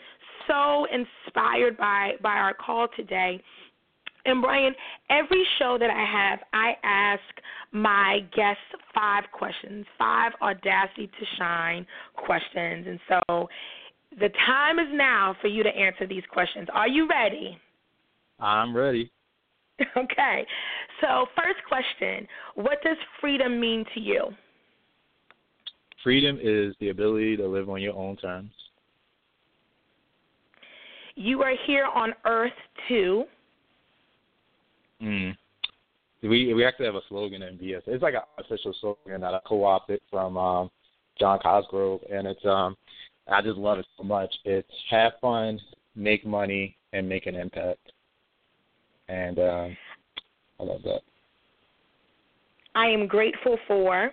so inspired by by our call today. And Brian, every show that I have, I ask my guests five questions, five audacity to shine questions. And so the time is now for you to answer these questions. Are you ready? I'm ready. Okay. So, first question What does freedom mean to you? Freedom is the ability to live on your own terms. You are here on Earth too. Mm. We we actually have a slogan in BS. It's like an official slogan that I co-opted from um, John Cosgrove, and it's um, I just love it so much. It's have fun, make money, and make an impact. And um, I love that. I am grateful for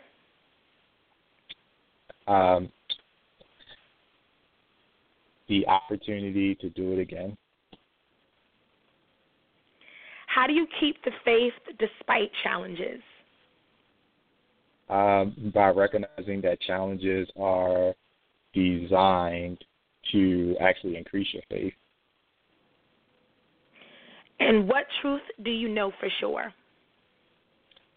um, the opportunity to do it again. How do you keep the faith despite challenges? um, by recognizing that challenges are designed to actually increase your faith. And what truth do you know for sure?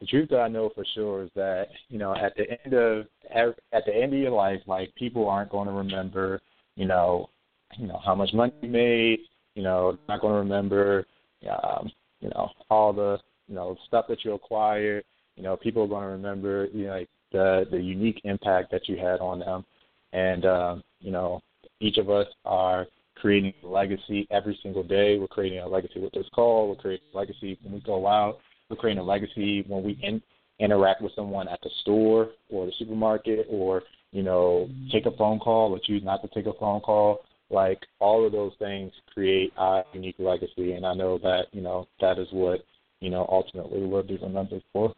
The truth that I know for sure is that you know at the end of at the end of your life, like people aren't going to remember, you know, you know how much money you made. You know, not going to remember, um, you know, all the you know stuff that you acquired. You know, people are going to remember, you know, like the the unique impact that you had on them, and um, you know, each of us are creating a legacy every single day. We're creating a legacy with this call. We're creating a legacy when we go out. We're creating a legacy when we in, interact with someone at the store or the supermarket or, you know, mm-hmm. take a phone call or choose not to take a phone call. Like all of those things create a unique legacy. And I know that, you know, that is what, you know, ultimately we'll be remembered for.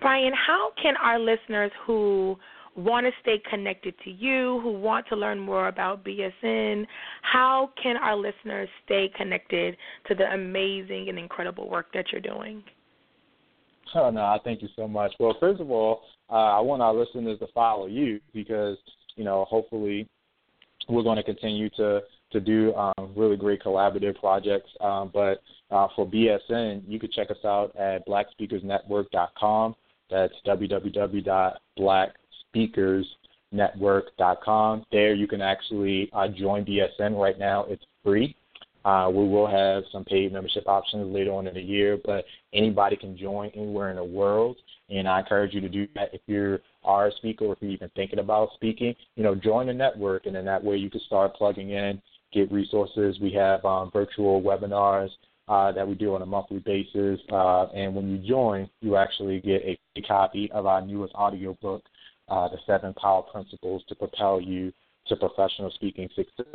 Brian, how can our listeners who want to stay connected to you, who want to learn more about BSN, how can our listeners stay connected to the amazing and incredible work that you're doing? Oh, no, I thank you so much. Well, first of all, uh, I want our listeners to follow you because, you know, hopefully we're going to continue to to do um, really great collaborative projects. Um, but uh, for BSN, you can check us out at blackspeakersnetwork.com. That's www.black speakersnetwork.com. There you can actually uh, join BSN right now. It's free. Uh, we will have some paid membership options later on in the year, but anybody can join anywhere in the world. And I encourage you to do that if you are a speaker or if you're even thinking about speaking. You know, join the network, and then that way you can start plugging in, get resources. We have um, virtual webinars uh, that we do on a monthly basis. Uh, and when you join, you actually get a copy of our newest audiobook uh, the seven power principles to propel you to professional speaking success.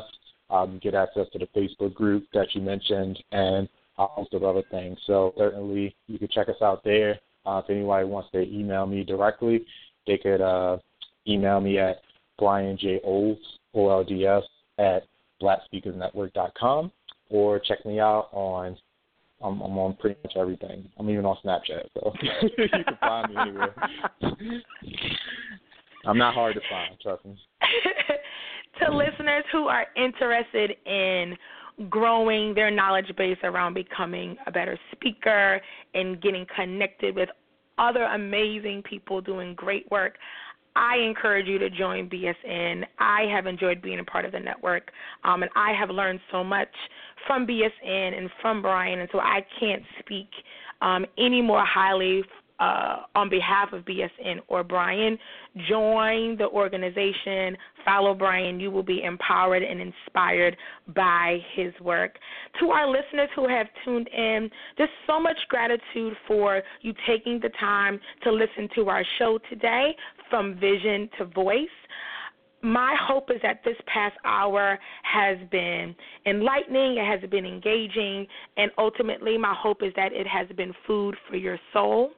Um, get access to the Facebook group that you mentioned and a host of other things. So certainly you can check us out there. Uh, if anybody wants to email me directly, they could uh, email me at Brian J. Olds, O-L-D-S, at blackspeakersnetwork.com or check me out on I'm, I'm on pretty much everything. I'm even on Snapchat, so you can find me anywhere. I'm not hard to find, trust me. to listeners who are interested in growing their knowledge base around becoming a better speaker and getting connected with other amazing people doing great work, I encourage you to join BSN. I have enjoyed being a part of the network, um, and I have learned so much from BSN and from Brian, and so I can't speak um, any more highly uh, on behalf of BSN or Brian, join the organization, follow Brian. You will be empowered and inspired by his work. To our listeners who have tuned in, there's so much gratitude for you taking the time to listen to our show today from vision to voice my hope is that this past hour has been enlightening, it has been engaging, and ultimately, my hope is that it has been food for your soul.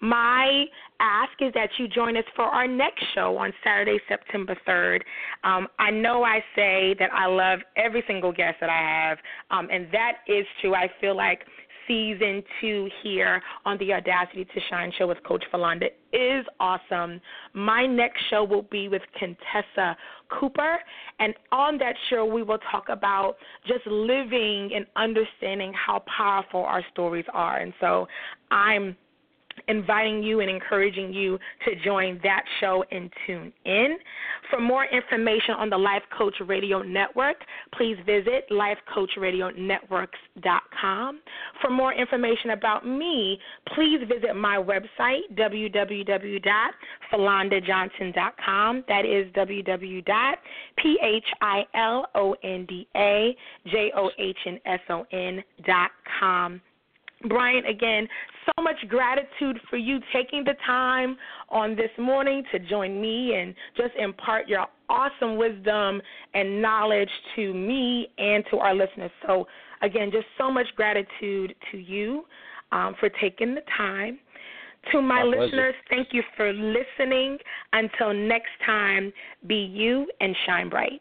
My ask is that you join us for our next show on Saturday, September 3rd. Um, I know I say that I love every single guest that I have, um, and that is true. I feel like season two here on the Audacity to Shine show with Coach Philonda is awesome. My next show will be with Contessa Cooper, and on that show, we will talk about just living and understanding how powerful our stories are. And so I'm inviting you and encouraging you to join that show and tune in. For more information on the Life Coach Radio Network, please visit lifecoachradionetworks.com. For more information about me, please visit my website, www.philondajohnson.com. That is www.philondajohnson.com. Brian, again, so much gratitude for you taking the time on this morning to join me and just impart your awesome wisdom and knowledge to me and to our listeners. So, again, just so much gratitude to you um, for taking the time. To my, my listeners, thank you for listening. Until next time, be you and shine bright.